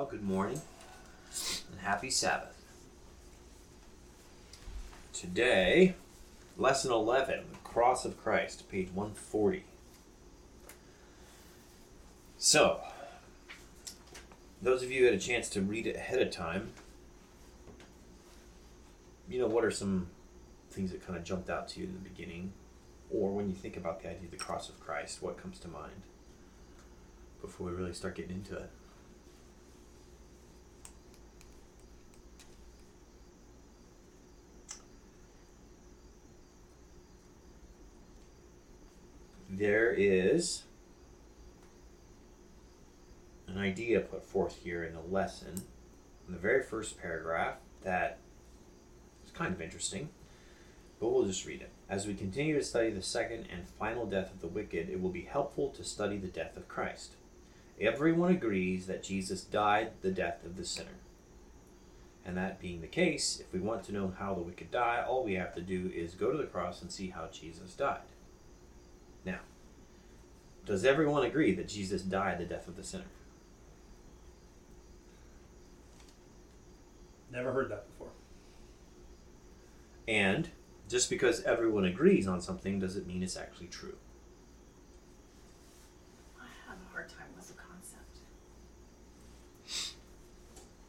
Well, good morning and happy Sabbath. Today, lesson 11, the cross of Christ, page 140. So, those of you who had a chance to read it ahead of time, you know, what are some things that kind of jumped out to you in the beginning? Or when you think about the idea of the cross of Christ, what comes to mind before we really start getting into it? There is an idea put forth here in the lesson in the very first paragraph that is kind of interesting, but we'll just read it. As we continue to study the second and final death of the wicked, it will be helpful to study the death of Christ. Everyone agrees that Jesus died the death of the sinner. And that being the case, if we want to know how the wicked die, all we have to do is go to the cross and see how Jesus died. Now, does everyone agree that Jesus died the death of the sinner? Never heard that before. And just because everyone agrees on something doesn't mean it's actually true. I have a hard time with the concept.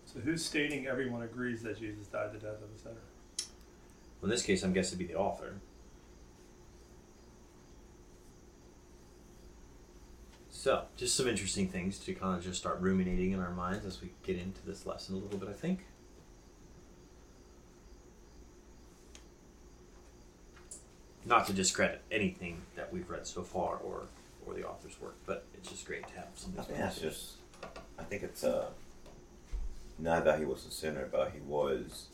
So who's stating everyone agrees that Jesus died the death of the sinner? Well, In this case, I'm guessing it'd be the author. So, just some interesting things to kind of just start ruminating in our minds as we get into this lesson a little bit, I think. Not to discredit anything that we've read so far or or the author's work, but it's just great to have some. I think that's just. I think it's uh. Not that he was a sinner, but he was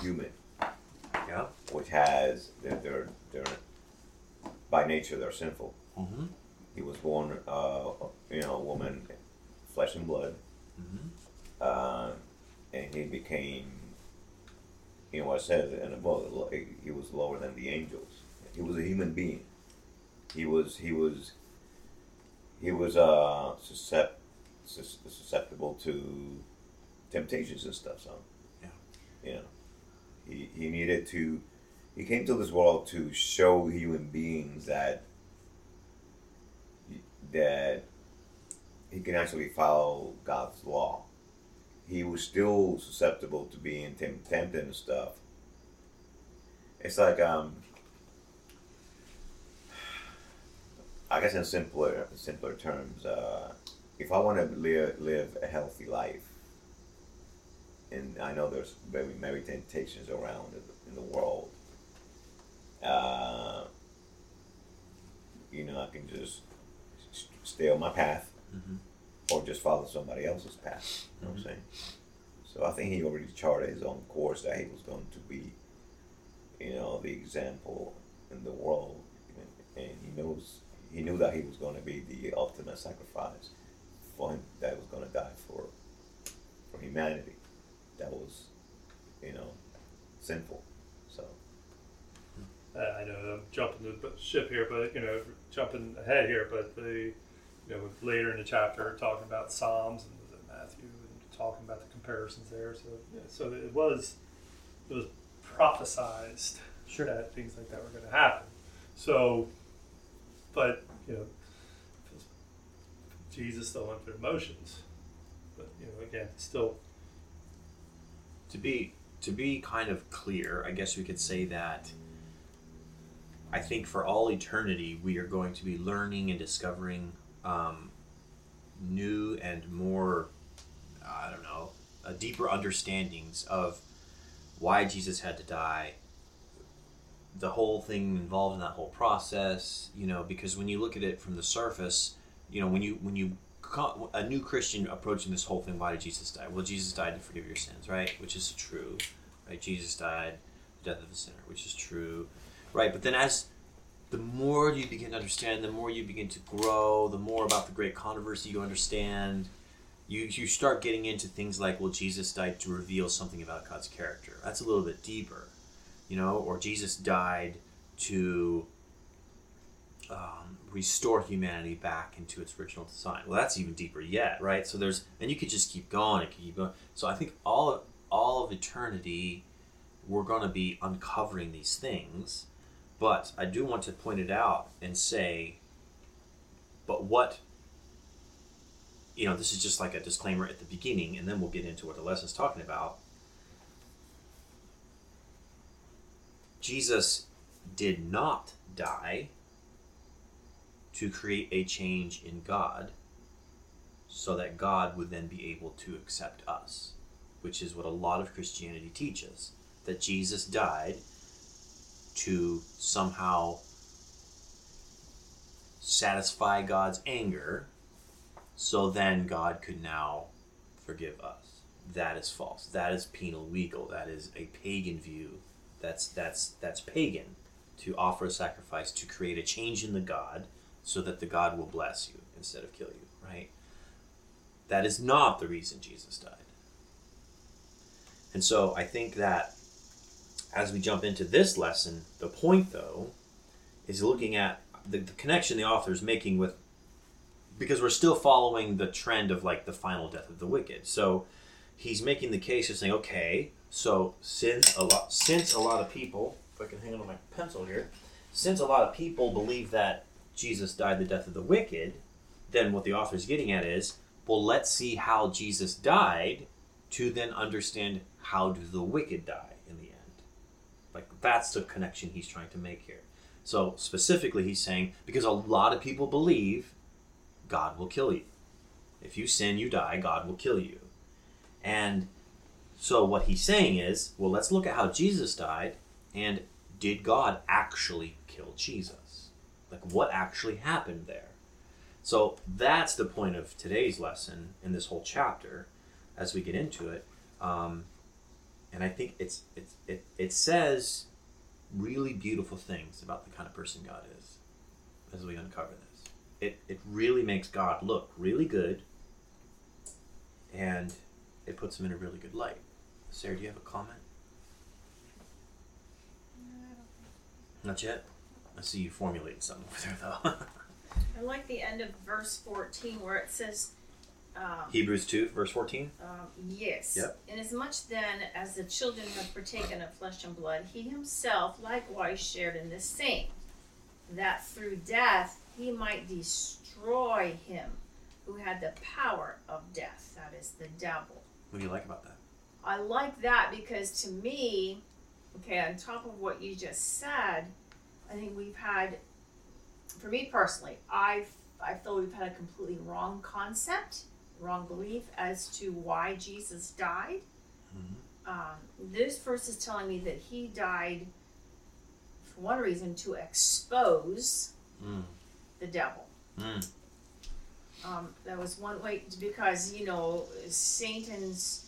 human, Yeah. which has they're they're, they're by nature they're sinful. Mm-hmm. He was born, uh, you know, a woman, flesh and blood, Mm-hmm. uh, and he became, you know, what it says in the book, he was lower than the angels. He was a human being. He was he was he was uh, suscept, susceptible to temptations and stuff. So, Yeah. you know, he he needed to. He came to this world to show human beings that that he can actually follow God's law. He was still susceptible to being tempted and stuff. It's like um, I guess in simpler simpler terms, uh, if I want to live live a healthy life, and I know there's very many temptations around in the world. Uh, you know, I can just stay on my path Mm-hmm. or just follow somebody else's path. You know what I'm saying? So I think he already charted his own course that he was going to be, you know, the example in the world, and, and he knows he knew that he was going to be the ultimate sacrifice for him that was going to die for for humanity. That was, you know, sinful. So Uh, I know I'm jumping the ship here, but you know, jumping ahead here, but the you know later in the chapter talking about Psalms and was it Matthew and talking about the comparisons there. So yeah, so it was it was prophesized Sure. that things like that were going to happen. So, but you know, Jesus still went through emotions, but you know, again, still to be to be kind of clear, I guess we could say that I think for all eternity we are going to be learning and discovering um, new and more I don't know uh, deeper understandings of why Jesus had to die, the whole thing involved in that whole process. You know, because when you look at it from the surface, you know when you when you a new Christian approaching this whole thing, why did Jesus die? Well, Jesus died to forgive your sins, right? Which is true, right? Jesus died the death of the sinner, which is true, right? But then as the more you begin to understand, the more you begin to grow, the more about the great controversy you understand, you you start getting into things like, well, Jesus died to reveal something about God's character. That's a little bit deeper, you know, or Jesus died to um, restore humanity back into its original design. Well, that's even deeper yet, right? So there's, and you could just keep going and keep going. So I think all of, all of eternity, we're going to be uncovering these things, but I do want to point it out and say, but what, you know, this is just like a disclaimer at the beginning, and then we'll get into what the lesson's talking about. Jesus did not die to create a change in God so that God would then be able to accept us, which is what a lot of Christianity teaches that Jesus died to somehow satisfy God's anger so then God could now forgive us. That is false. That is penal legal. That is a pagan view. That's that's that's pagan to offer a sacrifice to create a change in the God so that the God will bless you instead of kill you, right? That is not the reason Jesus died. And so I think that as we jump into this lesson, the point though is looking at the, the connection the author is making with because we're still following the trend of like the final death of the wicked. So he's making the case of saying, okay, so since a lot since a lot of people if I can hang on to my pencil here, since a lot of people believe that Jesus died the death of the wicked, then what the author is getting at is, well, let's see how Jesus died to then understand how do the wicked die. Like that's the connection he's trying to make here. So specifically he's saying because a lot of people believe God will kill you. If you sin, you die, God will kill you. And so what he's saying is, well, let's look at how Jesus died and did God actually kill Jesus? Like, what actually happened there? So that's the point of today's lesson in this whole chapter as we get into it. Um, and I think it's, it's, it, it says really beautiful things about the kind of person God is as we uncover this. It, it really makes God look really good and it puts him in a really good light. Sarah, do you have a comment? Not yet. I see you formulating something over there, though. I like the end of verse 14 where it says, um, Hebrews 2, verse 14. um, yes. Yep. Inasmuch then as the children have partaken of flesh and blood, he himself likewise shared in the same, that through death he might destroy him who had the power of death, that is, the devil. What do you like about that? I like that because to me, okay, on top of what you just said, I think we've had, for me personally, I I feel we've had a completely wrong concept, wrong belief as to why Jesus died. Mhm. Um, this verse is telling me that he died for one reason to expose Mm. the devil. Mm. Um, that was one way because you know Satan's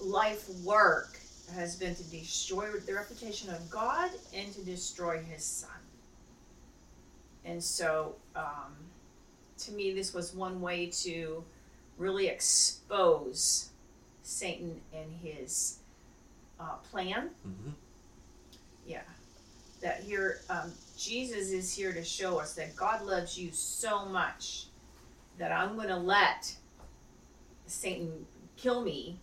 life work has been to destroy the reputation of God and to destroy His Son. And so, um, to me, this was one way to really expose Satan and his uh, plan. hmm Yeah. That here, um, Jesus is here to show us that God loves you so much that I'm going to let Satan kill me.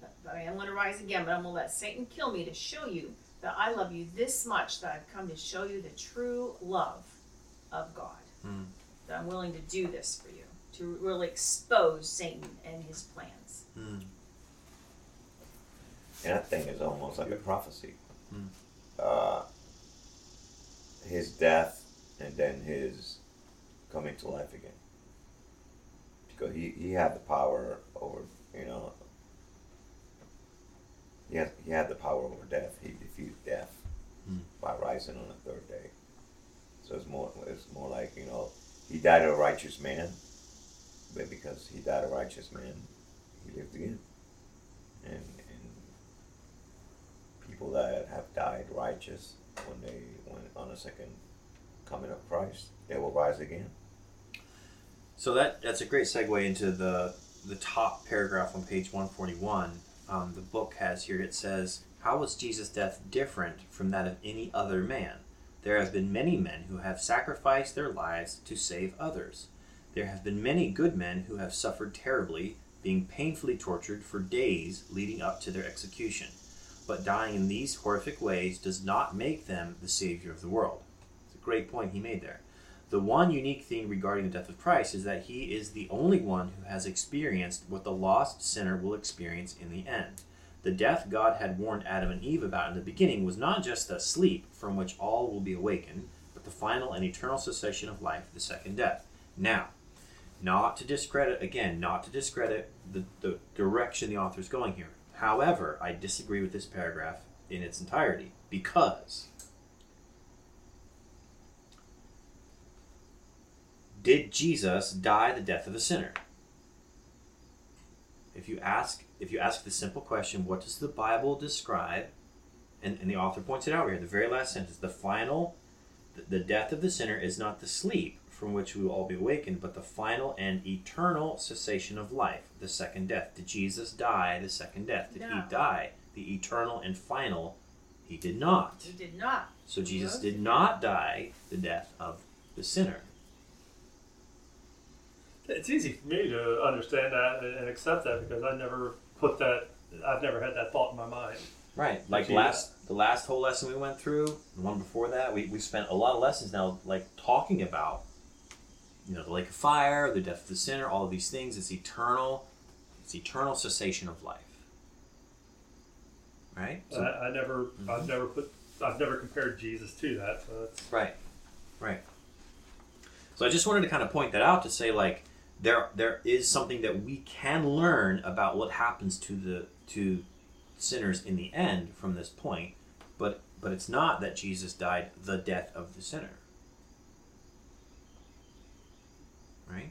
But I am going to rise again, but I'm going to let Satan kill me to show you that I love you this much that I've come to show you the true love of God. Mm. That I'm willing to do this for you, to really expose Satan and his plans. Mm. And that thing is almost like a prophecy. Hmm. Uh, his death and then his coming to life again. Because he, he had the power over, you know, he had, he had the power over death. He defeated death Hmm. by rising on the third day. So it's more, it's more like, you know, he died a righteous man, but because he died a righteous man, he lived again. And, and people that have died righteous when they when on a second coming of Christ, they will rise again. So that that's a great segue into the the top paragraph on page 141. Um, the book has here it says, "How was Jesus' death different from that of any other man? There have been many men who have sacrificed their lives to save others. There have been many good men who have suffered terribly, being painfully tortured for days leading up to their execution. But dying in these horrific ways does not make them the Savior of the world. It's a great point he made there. The one unique thing regarding the death of Christ is that he is the only one who has experienced what the lost sinner will experience in the end. The death God had warned Adam and Eve about in the beginning was not just a sleep from which all will be awakened, but the final and eternal cessation of life, the second death. Now, not to discredit, again, not to discredit the, the direction the author is going here. However, I disagree with this paragraph in its entirety because did Jesus die the death of a sinner? If you ask if you ask the simple question, what does the Bible describe? And, and the author points it out here, the very last sentence, the final the, the death of the sinner is not the sleep from which we will all be awakened, but the final and eternal cessation of life, the second death. Did Jesus die the second death? Did No. he die the eternal and final? He did not. He did not. So Jesus did not die the death of the sinner. It's easy for me to understand that and accept that because I never put that. I've never had that thought in my mind. Right. Like See uh, last the last whole lesson we went through, the one before that, we, we spent a lot of lessons now like talking about you know, the lake of fire, the death of the sinner, all of these things. It's eternal it's eternal cessation of life. Right? So- I, I never. Mm-hmm. I've never put. I've never compared Jesus to that. So Right, right. So I just wanted to kind of point that out to say like there there is something that we can learn about what happens to the to sinners in the end from this point, but but it's not that Jesus died the death of the sinner. Right?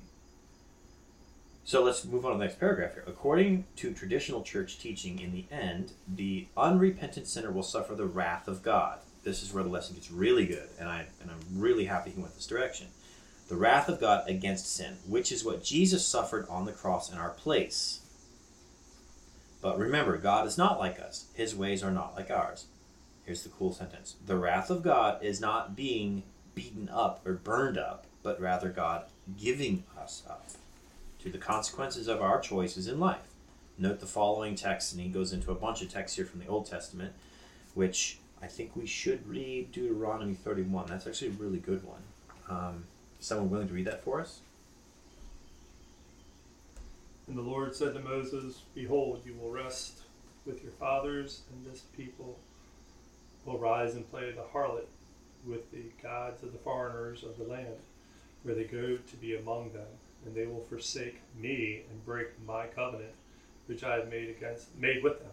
So let's move on to the next paragraph here. According to traditional church teaching, in the end, the unrepentant sinner will suffer the wrath of God. This is where the lesson gets really good, and I and I'm really happy he went this direction. The wrath of God against sin, which is what Jesus suffered on the cross in our place. But remember, God is not like us. His ways are not like ours. Here's the cool sentence. The wrath of God is not being beaten up or burned up, but rather God giving us up to the consequences of our choices in life. Note the following text, and he goes into a bunch of texts here from the Old Testament, which I think we should read Deuteronomy 31. That's actually a really good one. Um, someone willing to read that for us? And the Lord said to Moses, Behold, you will rest with your fathers, and this people will rise and play the harlot with the gods of the foreigners of the land, where they go to be among them, and they will forsake me and break my covenant, which I have made against made with them.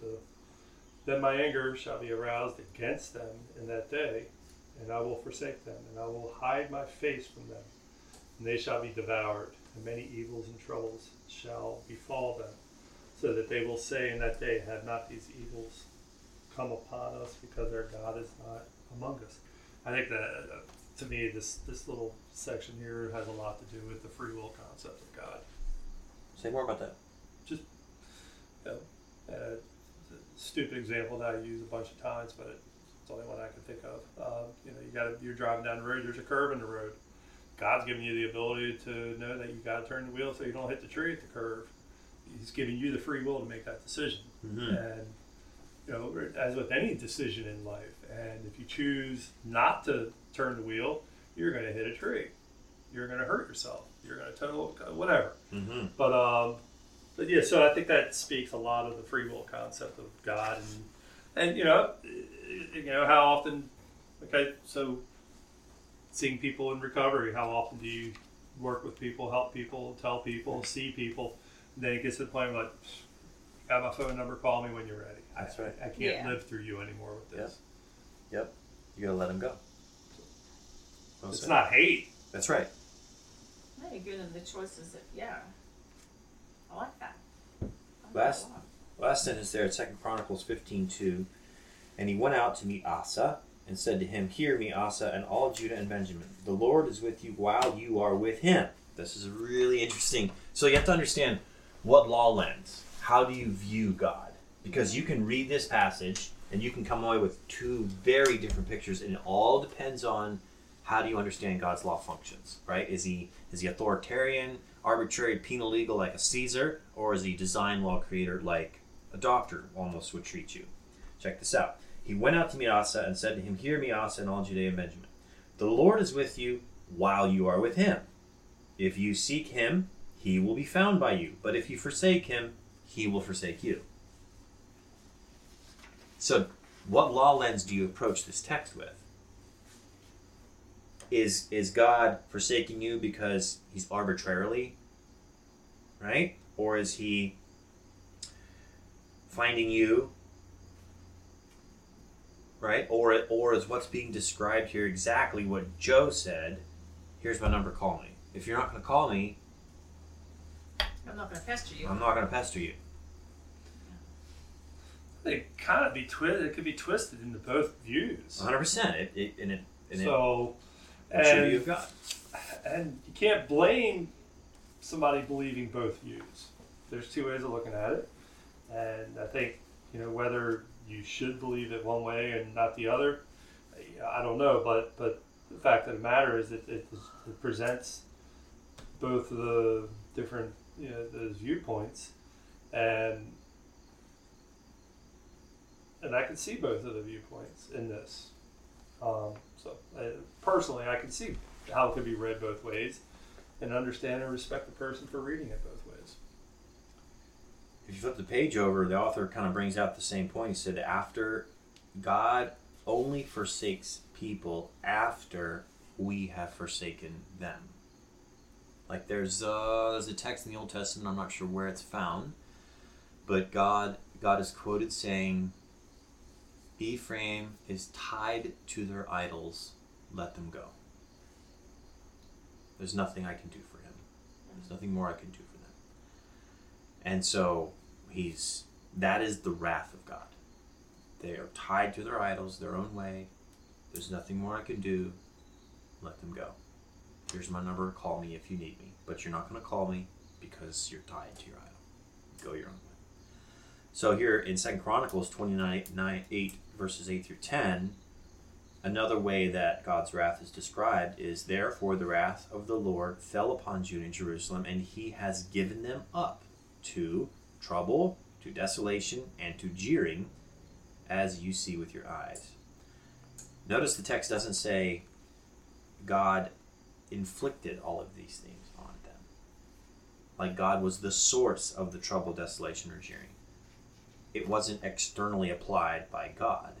So, then my anger shall be aroused against them in that day, and I will forsake them, and I will hide my face from them, and they shall be devoured, and many evils and troubles shall befall them, so that they will say in that day, Have not these evils come upon us because our God is not among us? I think that uh, to me, this this little section here has a lot to do with the free will concept of God. Say more about that. Just you know, uh, stupid example that I use a bunch of times, but it's the only one I can think of. Um, you know, you got you're driving down the road. There's a curve in the road. God's giving you the ability to know that you got to turn the wheel so you don't hit the tree at the curve. He's giving you the free will to make that decision. Mm-hmm. And you know, as with any decision in life, and if you choose not to turn the wheel, you're going to hit a tree. You're going to hurt yourself. You're going to total whatever. Mm-hmm. But um, but yeah, so I think that speaks a lot of the free will concept of God, and and you know, you know how often. Okay, so seeing people in recovery, how often do you work with people, help people, tell people, see people? And then it gets to the point where like, got my phone number, call me when you're ready. That's I, right. I can't Yeah. live through you anymore with this. Yep. You gotta let him go. Well It's said. not hate. That's right. Hey, good in the choices that, yeah. I like that. I like that a Last- lot. Last sentence there at Second Chronicles fifteen two, and he went out to meet Asa and said to him, "Hear me, Asa, and all Judah and Benjamin. The Lord is with you while you are with him." This is really interesting. So you have to understand what law lens. How do you view God? Because you can read this passage and you can come away with two very different pictures, and it all depends on how do you understand God's law functions, right? Is he is he authoritarian, arbitrary, penal legal like a Caesar, or is he design law creator like a doctor almost would treat you? Check this out. He went out to meet Asa and said to him, Hear me, Asa, and all Judea and Benjamin. The Lord is with you while you are with him. If you seek him, he will be found by you. But if you forsake him, he will forsake you. So, what law lens do you approach this text with? Is is God forsaking you because he's arbitrarily, right? Or is he finding you, right? Or or is what's being described here exactly what Joe said? Here's my number. Call me. If you're not going to call me, I'm not going to pester you. I'm not going to pester you. They kind of be twisted. It could be twisted into both views. 100. percent It it and it and So, it should be and of God. and you can't blame somebody believing both views. There's two ways of looking at it, and I think you know whether you should believe it one way and not the other. I don't know, but but the fact of the matter is that it, it presents both of the different you know those viewpoints, and and I can see both of the viewpoints in this. Um, so uh, personally, I can see how it could be read both ways, and understand and respect the person for reading it both ways. If you flip the page over, the author kind of brings out the same point. He said, after God only forsakes people after we have forsaken them. Like there's uh, there's a text in the Old Testament. I'm not sure where it's found, but God God is quoted saying, "Ephraim is tied to their idols. Let them go. There's nothing I can do for him. There's nothing more I can do for them." And so he's that is the wrath of God. They are tied to their idols their own way. There's nothing more I can do. Let them go. Here's my number. Call me if you need me. But you're not going to call me because you're tied to your idol. Go your own way. So here in Second Chronicles 29, 9, 8, verses 8 through 10, another way that God's wrath is described is therefore the wrath of the Lord fell upon Judah and Jerusalem, and he has given them up to trouble, to desolation, and to jeering, as you see with your eyes. Notice the text doesn't say God inflicted all of these things on them. Like God was the source of the trouble, desolation, or jeering. It wasn't externally applied by God.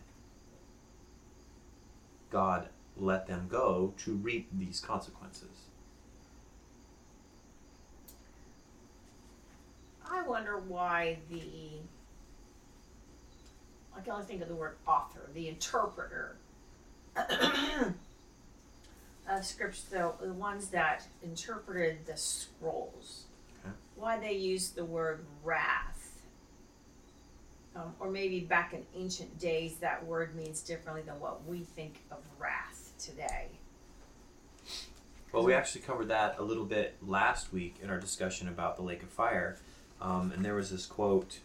God let them go to reap these consequences. I wonder why the I can only think of the word author, the interpreter of scripture, the, the ones that interpreted the scrolls. Okay. Why they used the word wrath. Um, or maybe back in ancient days, that word means differently than what we think of wrath today. Well, we actually covered that a little bit last week in our discussion about the lake of fire. Um, and there was this quote,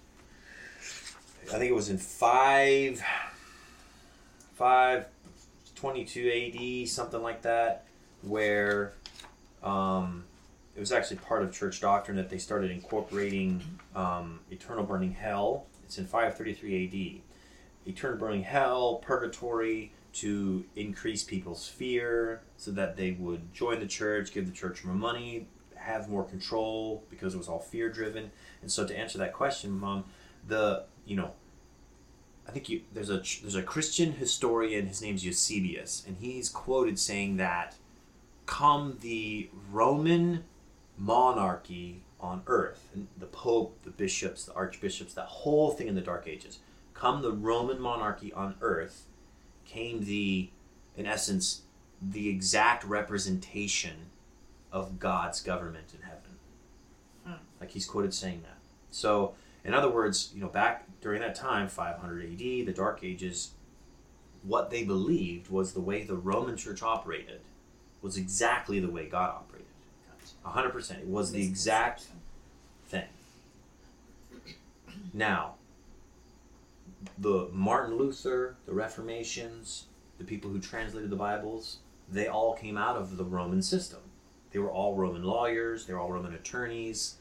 I think it was in 5, 522 AD, something like that, where um, it was actually part of church doctrine that they started incorporating um, eternal burning hell. It's in 533 AD. Eternal burning hell, purgatory, to increase people's fear so that they would join the church, give the church more money, have more control because it was all fear driven. And so to answer that question, mom, the you know, I think you there's a there's a Christian historian. His name's Eusebius, and he's quoted saying that, "Come the Roman monarchy on earth, and the Pope, the bishops, the archbishops, that whole thing in the Dark Ages. Come the Roman monarchy on earth, came the, in essence, the exact representation of God's government in heaven. Hmm. Like he's quoted saying that. So, in other words, you know, back during that time, 500 AD, the Dark Ages, what they believed was the way the Roman Church operated was exactly the way God operated. Gotcha. 100%. It was the exact thing. Now, the Martin Luther, the Reformations, the people who translated the Bibles, they all came out of the Roman system. They were all Roman lawyers, they were all Roman attorneys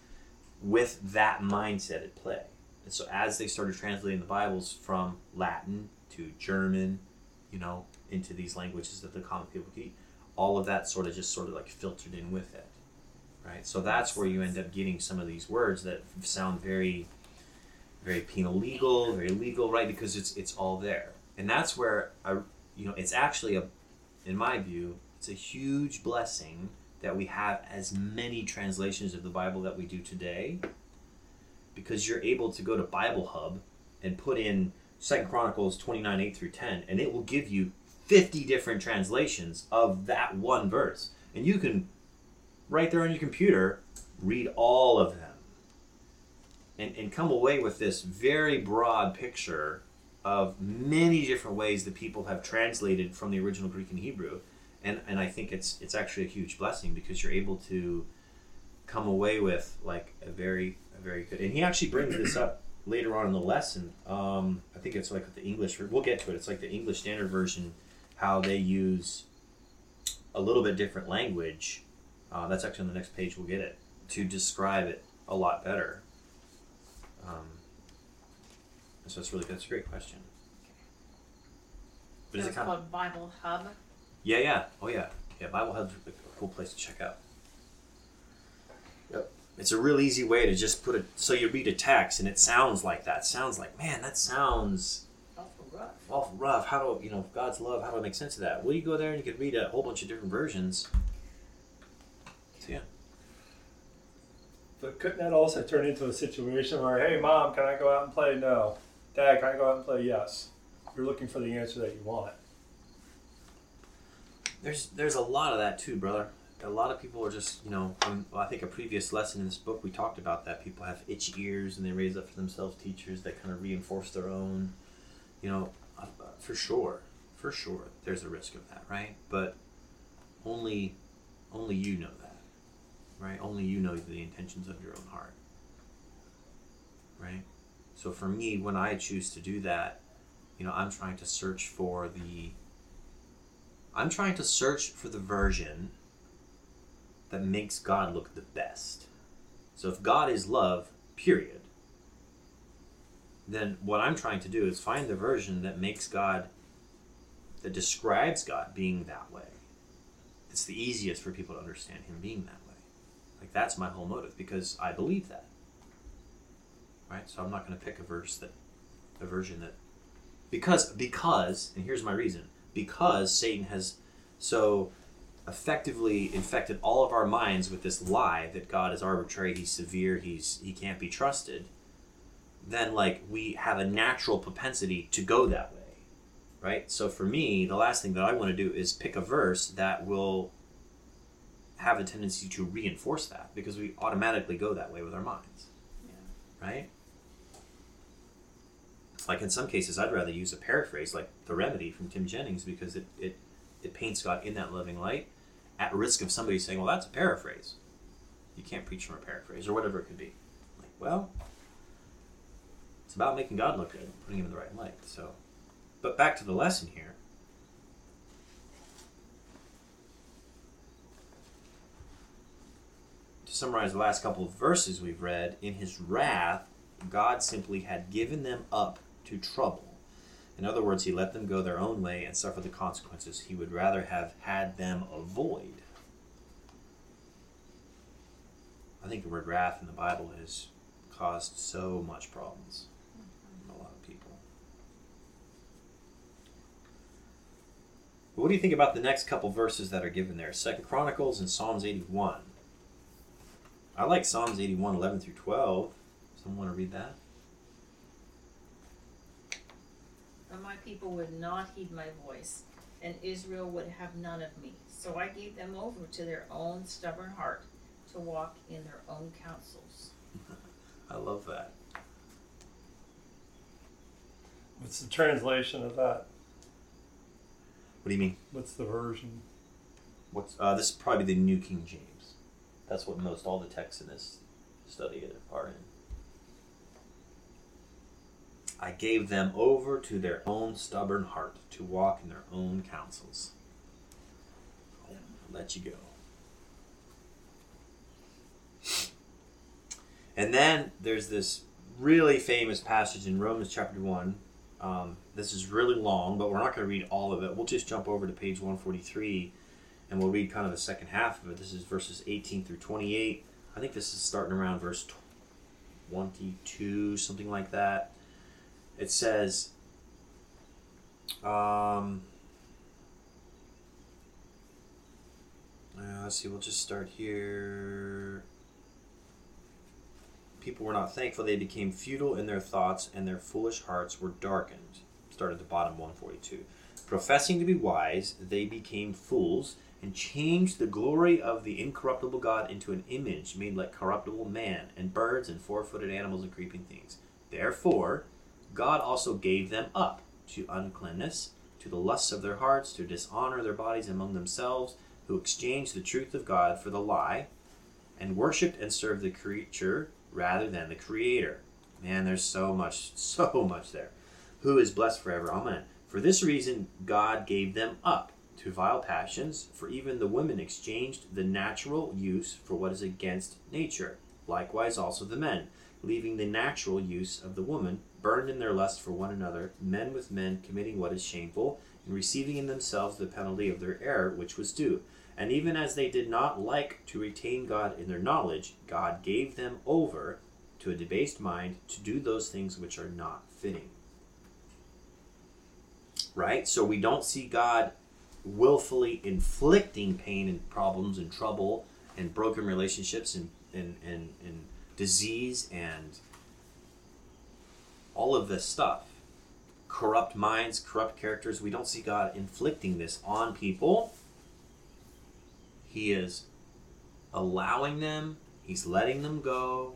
with that mindset at play. And so as they started translating the Bibles from Latin to German, you know, into these languages that the common people could all of that sort of just sort of like filtered in with it. Right? So that's where you end up getting some of these words that sound very very penal legal, very legal, right? Because it's it's all there. And that's where I you know, it's actually a in my view, it's a huge blessing that we have as many translations of the Bible that we do today because you're able to go to Bible Hub and put in Second Chronicles 29 8 through 10 and it will give you 50 different translations of that one verse and you can right there on your computer read all of them and, and come away with this very broad picture of many different ways that people have translated from the original Greek and Hebrew and and I think it's it's actually a huge blessing because you're able to come away with like a very a very good. And he actually brings this up later on in the lesson. Um, I think it's like the English. We'll get to it. It's like the English Standard Version, how they use a little bit different language. Uh, that's actually on the next page. We'll get it to describe it a lot better. Um, so it's really that's a great question. But so it's called Bible Hub. Yeah, yeah. Oh, yeah. Yeah, Bible Hub's a cool place to check out. Yep. It's a real easy way to just put it so you read a text and it sounds like that. Sounds like, man, that sounds awful rough. Awful rough. How do you know God's love? How do I make sense of that? Well, you go there and you can read a whole bunch of different versions. So yeah. But couldn't that also turn into a situation where, hey, mom, can I go out and play? No. Dad, can I go out and play? Yes. You're looking for the answer that you want. There's there's a lot of that too, brother. A lot of people are just you know. Well, I think a previous lesson in this book we talked about that people have itchy ears and they raise up for themselves teachers that kind of reinforce their own. You know, uh, for sure, for sure, there's a risk of that, right? But only only you know that, right? Only you know the intentions of your own heart, right? So for me, when I choose to do that, you know, I'm trying to search for the I'm trying to search for the version that makes God look the best. So if God is love, period, then what I'm trying to do is find the version that makes God, that describes God being that way. It's the easiest for people to understand Him being that way. Like that's my whole motive because I believe that. Right? So I'm not going to pick a verse that, a version that, because, because, and here's my reason because Satan has so effectively infected all of our minds with this lie that God is arbitrary, he's severe, he's he can't be trusted, then like we have a natural propensity to go that way. Right? So for me, the last thing that I want to do is pick a verse that will have a tendency to reinforce that because we automatically go that way with our minds. Yeah. Right? like in some cases i'd rather use a paraphrase like the remedy from tim jennings because it, it, it paints god in that loving light at risk of somebody saying well that's a paraphrase you can't preach from a paraphrase or whatever it could be like well it's about making god look good putting him in the right light so but back to the lesson here summarize the last couple of verses we've read in his wrath god simply had given them up to trouble. In other words, he let them go their own way and suffer the consequences he would rather have had them avoid. I think the word wrath in the Bible has caused so much problems in a lot of people. But what do you think about the next couple verses that are given there? Second Chronicles and Psalms 81. I like Psalms 81, 11 through 12. Someone want to read that? And my people would not heed my voice, and Israel would have none of me. So I gave them over to their own stubborn heart to walk in their own counsels. I love that. What's the translation of that? What do you mean? What's the version? What's uh, this is probably the New King James. That's what most all the texts in this study are in. I gave them over to their own stubborn heart to walk in their own counsels. I'll let you go. And then there's this really famous passage in Romans chapter 1. Um, this is really long, but we're not going to read all of it. We'll just jump over to page 143 and we'll read kind of the second half of it. This is verses 18 through 28. I think this is starting around verse 22, something like that. It says, um, uh, let's see, we'll just start here. People were not thankful, they became futile in their thoughts, and their foolish hearts were darkened. Start at the bottom 142. Professing to be wise, they became fools and changed the glory of the incorruptible God into an image made like corruptible man, and birds, and four footed animals, and creeping things. Therefore, God also gave them up to uncleanness, to the lusts of their hearts, to dishonor their bodies among themselves, who exchanged the truth of God for the lie, and worshipped and served the creature rather than the Creator. Man, there's so much, so much there. Who is blessed forever. Amen. For this reason, God gave them up to vile passions, for even the women exchanged the natural use for what is against nature. Likewise, also the men, leaving the natural use of the woman, burned in their lust for one another, men with men committing what is shameful, and receiving in themselves the penalty of their error which was due. And even as they did not like to retain God in their knowledge, God gave them over to a debased mind to do those things which are not fitting. Right? So we don't see God willfully inflicting pain and problems and trouble and broken relationships and, and, and, and disease and all of this stuff. Corrupt minds, corrupt characters. We don't see God inflicting this on people. He is allowing them, He's letting them go.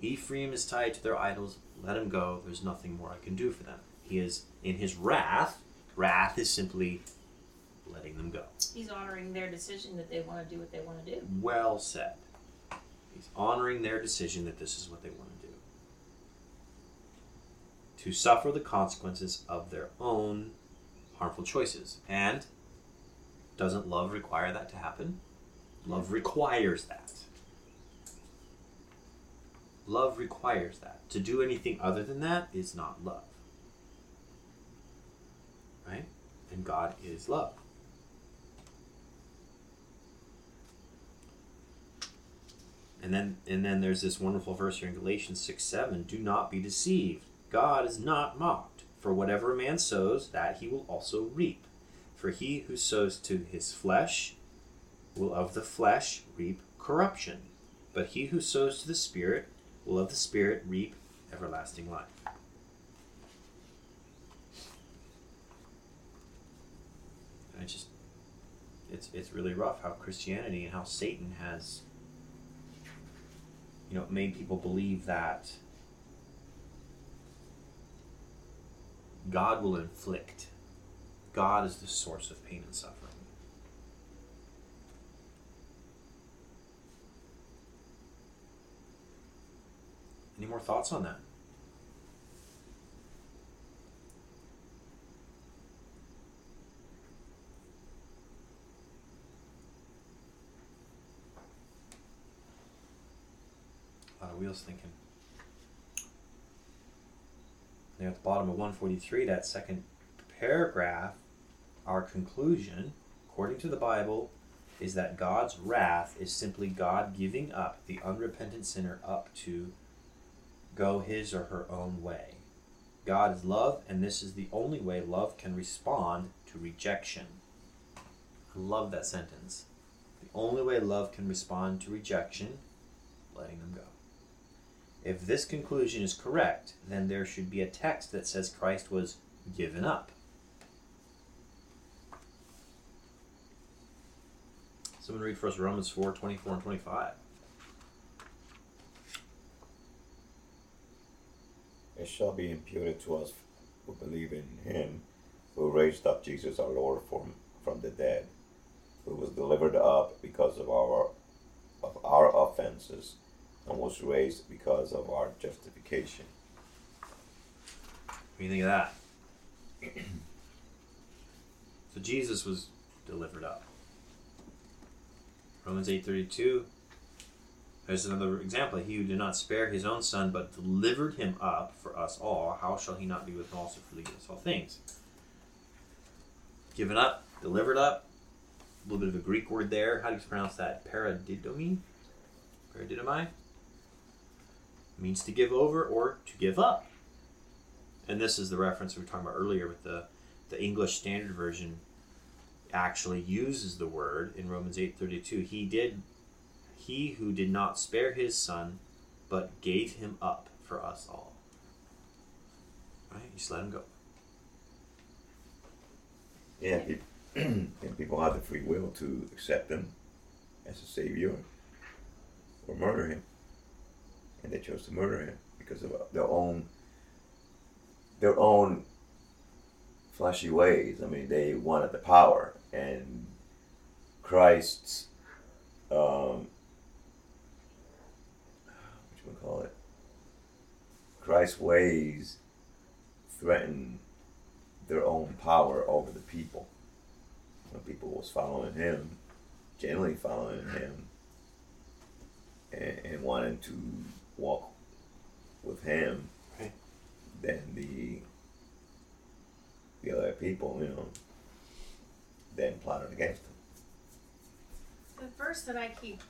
Ephraim is tied to their idols. Let him go. There's nothing more I can do for them. He is in his wrath. Wrath is simply letting them go. He's honoring their decision that they want to do what they want to do. Well said. He's honoring their decision that this is what they want to do. To suffer the consequences of their own harmful choices. And doesn't love require that to happen? Love requires that. Love requires that. To do anything other than that is not love. Right? And God is love. And then and then there's this wonderful verse here in Galatians 6 7. Do not be deceived. God is not mocked. For whatever a man sows, that he will also reap. For he who sows to his flesh will of the flesh reap corruption. But he who sows to the Spirit will of the Spirit reap everlasting life. It's just it's it's really rough how Christianity and how Satan has you know made people believe that God will inflict. God is the source of pain and suffering. Any more thoughts on that? Wheels thinking. There at the bottom of 143, that second paragraph, our conclusion, according to the Bible, is that God's wrath is simply God giving up the unrepentant sinner up to go his or her own way. God is love, and this is the only way love can respond to rejection. I love that sentence. The only way love can respond to rejection, letting them go. If this conclusion is correct, then there should be a text that says Christ was given up. Someone read for us Romans 4 24 and 25. It shall be imputed to us who believe in him who raised up Jesus our Lord from, from the dead, who was delivered up because of our of our offenses and was raised because of our justification. What do you think of that? so Jesus was delivered up. Romans 8:32 there's another example. He who did not spare his own son, but delivered him up for us all, how shall he not be with him also freely give us all things? Given up, delivered up. A little bit of a Greek word there. How do you pronounce that? Paradidomi? Paradidomai? Means to give over or to give up. And this is the reference we were talking about earlier with the, the English Standard Version actually uses the word in Romans 8:32. He did he who did not spare his son, but gave him up for us all. Right? You just let him go. Yeah, and people have the free will to accept him as a savior or murder him, and they chose to murder him because of uh, their own their own fleshy ways. I mean, they wanted the power, and Christ's um, what you call it? Christ's ways threaten their own power over the people. When people was following him, generally following him, and, and wanting to walk with him, Right. then the the other people, you know, then plotted against him. The verse that I keep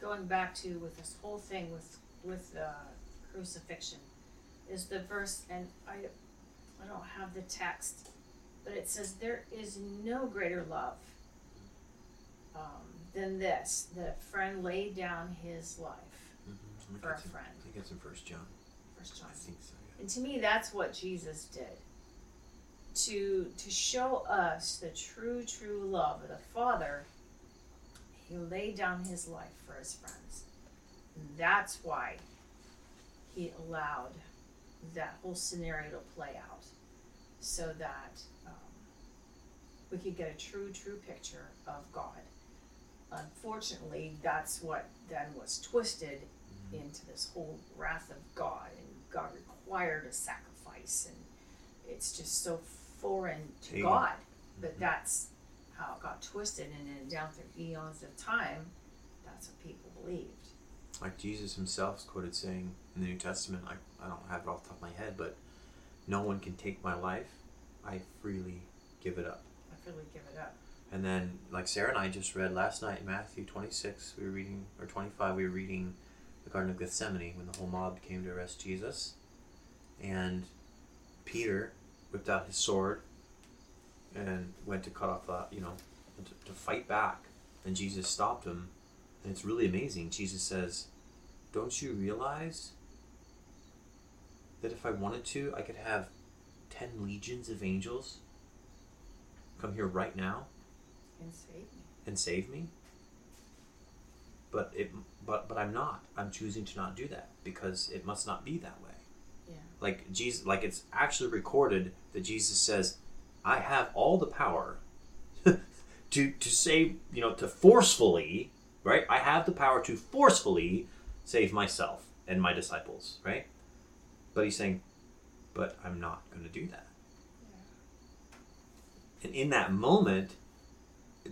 going back to with this whole thing with with uh, crucifixion is the verse, and I I don't have the text, but it says there is no greater love um, than this that a friend laid down his life. For a friend. I think it's in First John. First John. I think so. Yeah. And to me, that's what Jesus did. To to show us the true, true love of the Father, he laid down his life for his friends. And that's why he allowed that whole scenario to play out, so that um, we could get a true, true picture of God. Unfortunately, that's what then was twisted into this whole wrath of God, and God required a sacrifice, and it's just so foreign to Pagan. God. But Mhm. that's how it got twisted, and then down through eons of time, that's what people believed. Like Jesus himself is quoted saying in the New Testament, I, I don't have it off the top of my head, but no one can take my life. I freely give it up. I freely give it up. And then, like Sarah and I just read last night, Matthew 26, we were reading, or 25, we were reading the Garden of Gethsemane when the whole mob came to arrest Jesus. And Peter whipped out his sword and went to cut off, the, you know, to, to fight back. And Jesus stopped him. And it's really amazing. Jesus says, Don't you realize that if I wanted to, I could have 10 legions of angels come here right now And save me. and save me but it but but i'm not. I'm choosing to not do that because it must not be that way. Yeah. like jesus like it's actually recorded that jesus says i have all the power to to save you know to forcefully right? I have the power to forcefully save myself and my disciples right? But he's saying but i'm not going to do that. And in that moment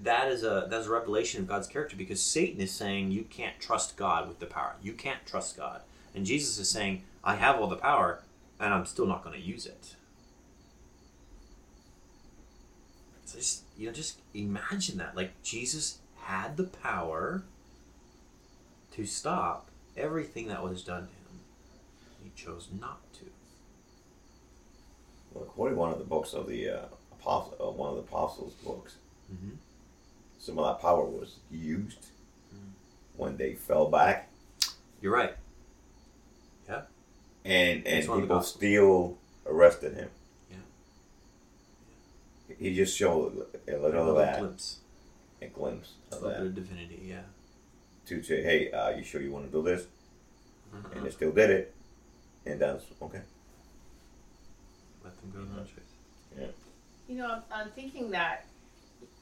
that is a that's a revelation of God's character because Satan is saying you can't trust God with the power. You can't trust God. And Jesus is saying, I have all the power and I'm still not going to use it. So just you know, just imagine that. Like Jesus had the power to stop everything that was done to him. He chose not to. Well, according to one of the books of the uh, apostle, uh, one of the apostles' books, Mm-hmm. Some of that power was used Mm. when they fell back, You're right. Yeah. And and It's one of the people still arrested him. Yeah. He just showed a little of that, glimpse. a glimpse A of little bit that, of divinity, yeah. to say, "Hey, uh, you sure you want to do this?" Uh-huh. And they still did it, and that's okay. Let them go their own choice. You know, I'm, I'm thinking that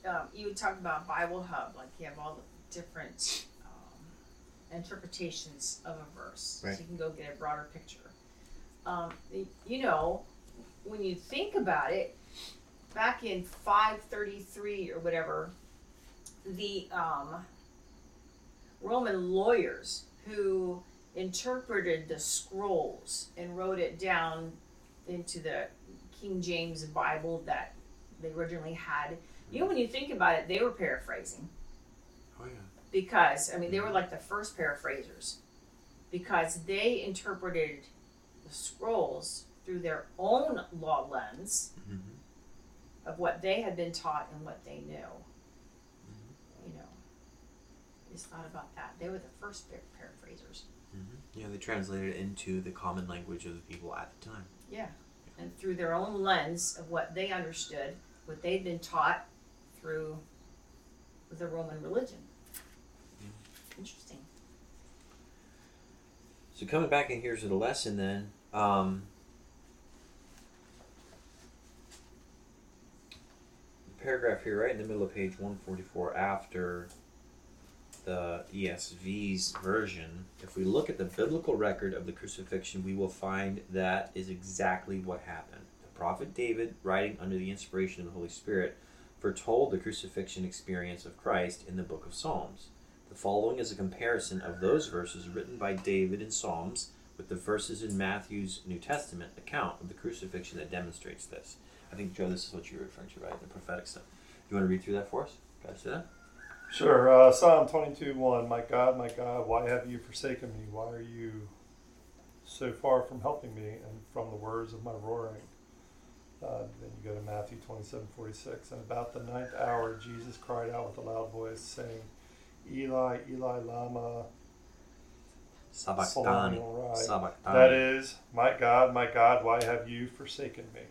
um, you would talk about Bible Hub, like you have all the different um, interpretations of a verse, Right. so you can go get a broader picture. Um, you know, when you think about it, back in 533 or whatever, the um, Roman lawyers who interpreted the scrolls and wrote it down into the King James Bible that they originally had. You know, when you think about it, they were paraphrasing Oh yeah. because I mean they were like the first paraphrasers because they interpreted the scrolls through their own law lens Mm-hmm. of what they had been taught and what they knew. You know, just thought about that. They were the first par- paraphrasers. Mm-hmm. Yeah, they translated it into the common language of the people at the time. Yeah, and through their own lens of what they understood, what they'd been taught through the Roman religion. Interesting. So coming back in here to the lesson, then. Um, the paragraph here, right in the middle of page 144, after the ESV's version, if we look at the biblical record of the crucifixion, we will find that is exactly what happened. The prophet David, writing under the inspiration of the Holy Spirit, foretold the crucifixion experience of Christ in the book of Psalms. The following is a comparison of those verses written by David in Psalms with the verses in Matthew's New Testament account of the crucifixion that demonstrates this. I think, Joe, this is what you were referring to, right? The prophetic stuff. You want to read through that for us? Guys, see that? Sure. Uh, Psalm 22 1. My God, my God, why have you forsaken me? Why are you so far from helping me and from the words of my roaring? Uh, then you go to Matthew 27 46. And about the ninth hour, Jesus cried out with a loud voice, saying, Eli, Eli, Lama Sabachthani. Sabachthani. That is, my God, my God, why have you forsaken me?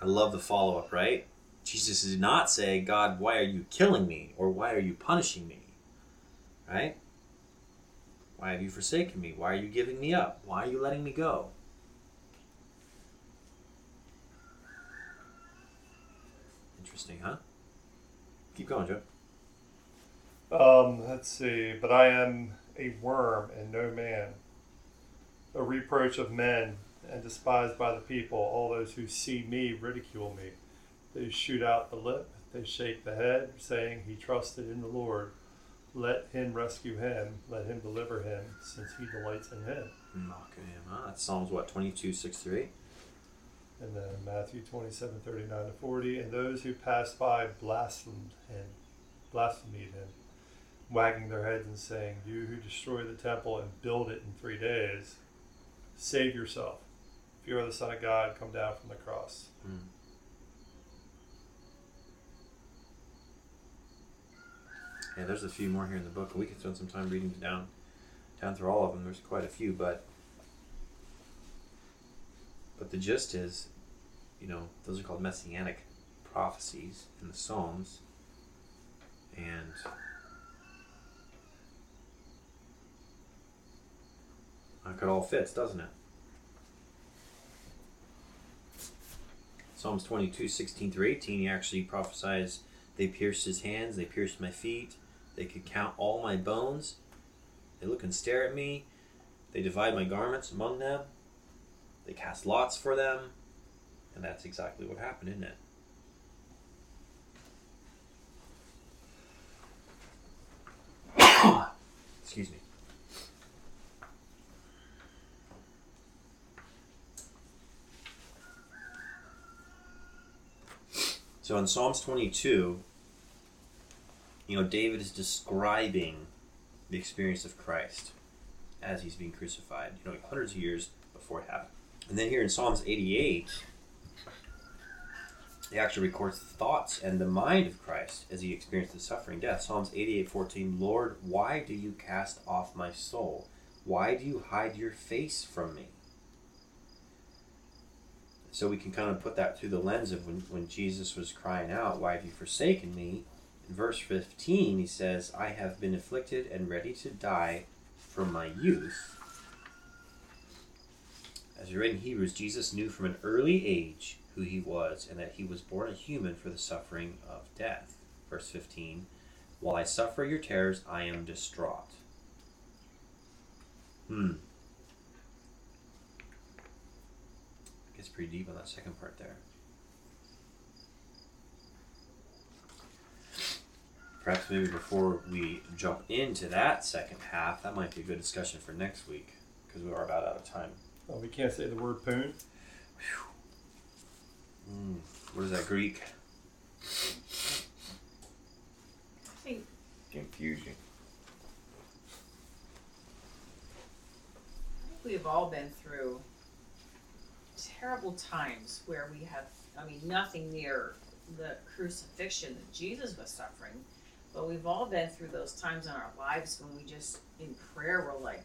I love the follow up, right? Jesus did not say, God, why are you killing me? Or why are you punishing me? Right? Why have you forsaken me? Why are you giving me up? Why are you letting me go? Interesting, huh? Keep going, Joe. Um, let's see. But I am a worm and no man, a reproach of men and despised by the people. All those who see me ridicule me. They shoot out the lip, they shake the head, saying, He trusted in the Lord. Let him rescue him, let him deliver him, since he delights in him. Mocking him, huh? That's Psalms, what, 22, 6 through 8? And then Matthew 27, 39 to 40. And those who passed by blasphemed him, blasphemed him, wagging their heads and saying, You who destroy the temple and build it in three days, save yourself. If you are the Son of God, come down from the cross. Hmm. Yeah, there's a few more here in the book, we could spend some time reading down, down through all of them. There's quite a few, but but the gist is, you know, those are called messianic prophecies in the Psalms, and that it all fits, doesn't it? Psalms 22, 16 through 18, he actually prophesies, They pierced his hands, they pierced my feet, they could count all my bones. They look and stare at me, they divide my garments among them, they cast lots for them, and that's exactly what happened, isn't it? Excuse me. So in Psalms 22, you know, David is describing the experience of Christ as he's being crucified, you know, hundreds of years before it happened. And then here in Psalms 88, he actually records the thoughts and the mind of Christ as he experienced the suffering death. Psalms 88 14, Lord, why do you cast off my soul? Why do you hide your face from me? So we can kind of put that through the lens of when, when Jesus was crying out, Why have you forsaken me? In verse 15, he says, I have been afflicted and ready to die from my youth. As we read in Hebrews, Jesus knew from an early age who he was and that he was born a human for the suffering of death. Verse 15, While I suffer your terrors, I am distraught. Hmm. gets pretty deep on that second part there. Perhaps maybe before we jump into that second half, that might be a good discussion for next week because we are about out of time. Well, we can't say the word poon. Mm, what is that Greek? I think Confusion. I think we've all been through terrible times where we have, I mean, nothing near the crucifixion that Jesus was suffering, but we've all been through those times in our lives when we just, in prayer, we're like,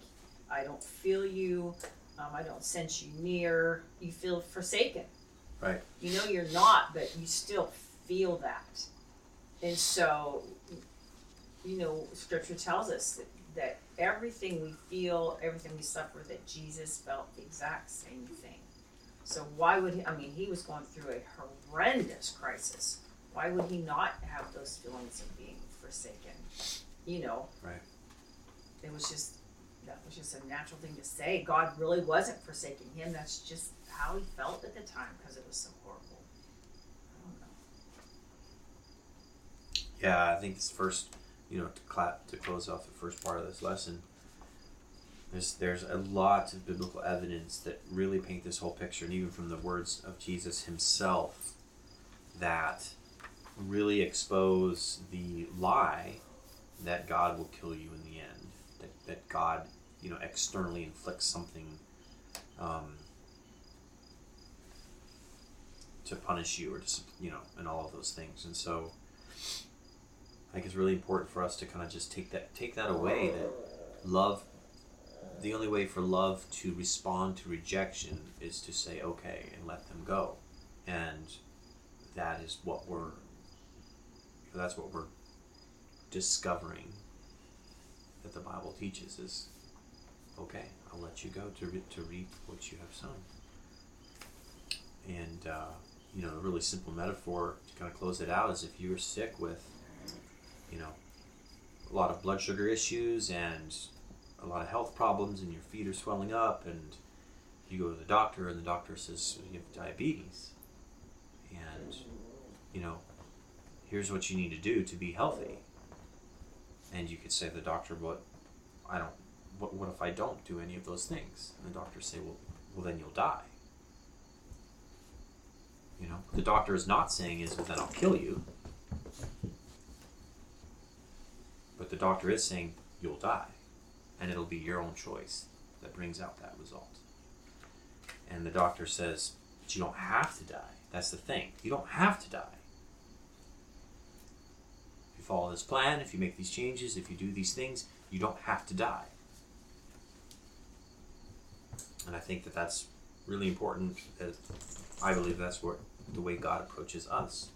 I don't feel you, um, I don't sense you near, you feel forsaken. Right. You know you're not, but you still feel that. And so, you know, scripture tells us that, that everything we feel, everything we suffer, that Jesus felt the exact same thing. So why would he, I mean, he was going through a horrendous crisis. Why would he not have those feelings of being forsaken? You know. Right. It was just, that was just a natural thing to say. God really wasn't forsaking him. That's just how he felt at the time because it was so horrible. I. Yeah, I think this first, you know, to clap to close off the first part of this lesson. There's there's a lot of biblical evidence that really paint this whole picture, and even from the words of Jesus himself, that really expose the lie that God will kill you in the end. That God, you know, externally inflicts something. Um, to punish you or to you know and all of those things and so I think it's really important for us to kind of just take that take that away that love the only way for love to respond to rejection is to say okay and let them go and that is what we're that's what we're discovering that the Bible teaches is okay I'll let you go to, re- to reap what you have sown and uh, you know a really simple metaphor to kind of close it out is if you're sick with you know, a lot of blood sugar issues and a lot of health problems, and your feet are swelling up, and you go to the doctor, and the doctor says you have diabetes, and you know, here's what you need to do to be healthy. And you could say to the doctor, "But I don't. What, what if I don't do any of those things?" And the doctor say, "Well, well, then you'll die." You know, what the doctor is not saying is, "Well, then I'll kill you." But the doctor is saying you'll die, and it'll be your own choice that brings out that result. And the doctor says, but you don't have to die. That's the thing. You don't have to die. Follow this plan, if you make these changes, if you do these things, you don't have to die. And I think that that's really important. That I believe that's what the way God approaches us.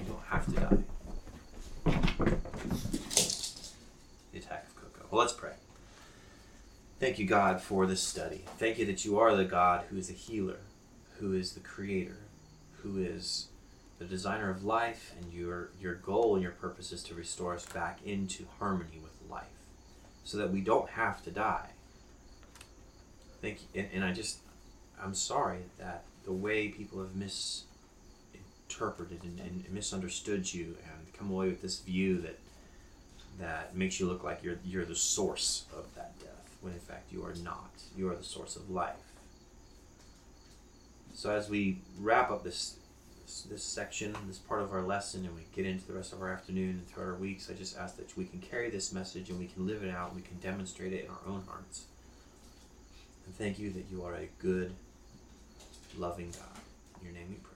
You don't have to die. The attack of Coco. Well, let's pray. Thank you, God, for this study. Thank you that you are the God who is a healer, who is the creator, who is the designer of life, and your your goal and your purpose is to restore us back into harmony with life, so that we don't have to die. Thank you, and, and I just I'm sorry that the way people have misinterpreted and, and misunderstood you and come away with this view that that makes you look like you're you're the source of that death when in fact you are not you are the source of life so as we wrap up this this, section this part of our lesson and we get into the rest of our afternoon and throughout our weeks i just ask that we can carry this message and we can live it out and we can demonstrate it in our own hearts. And thank you that you are a good loving god. In your name we pray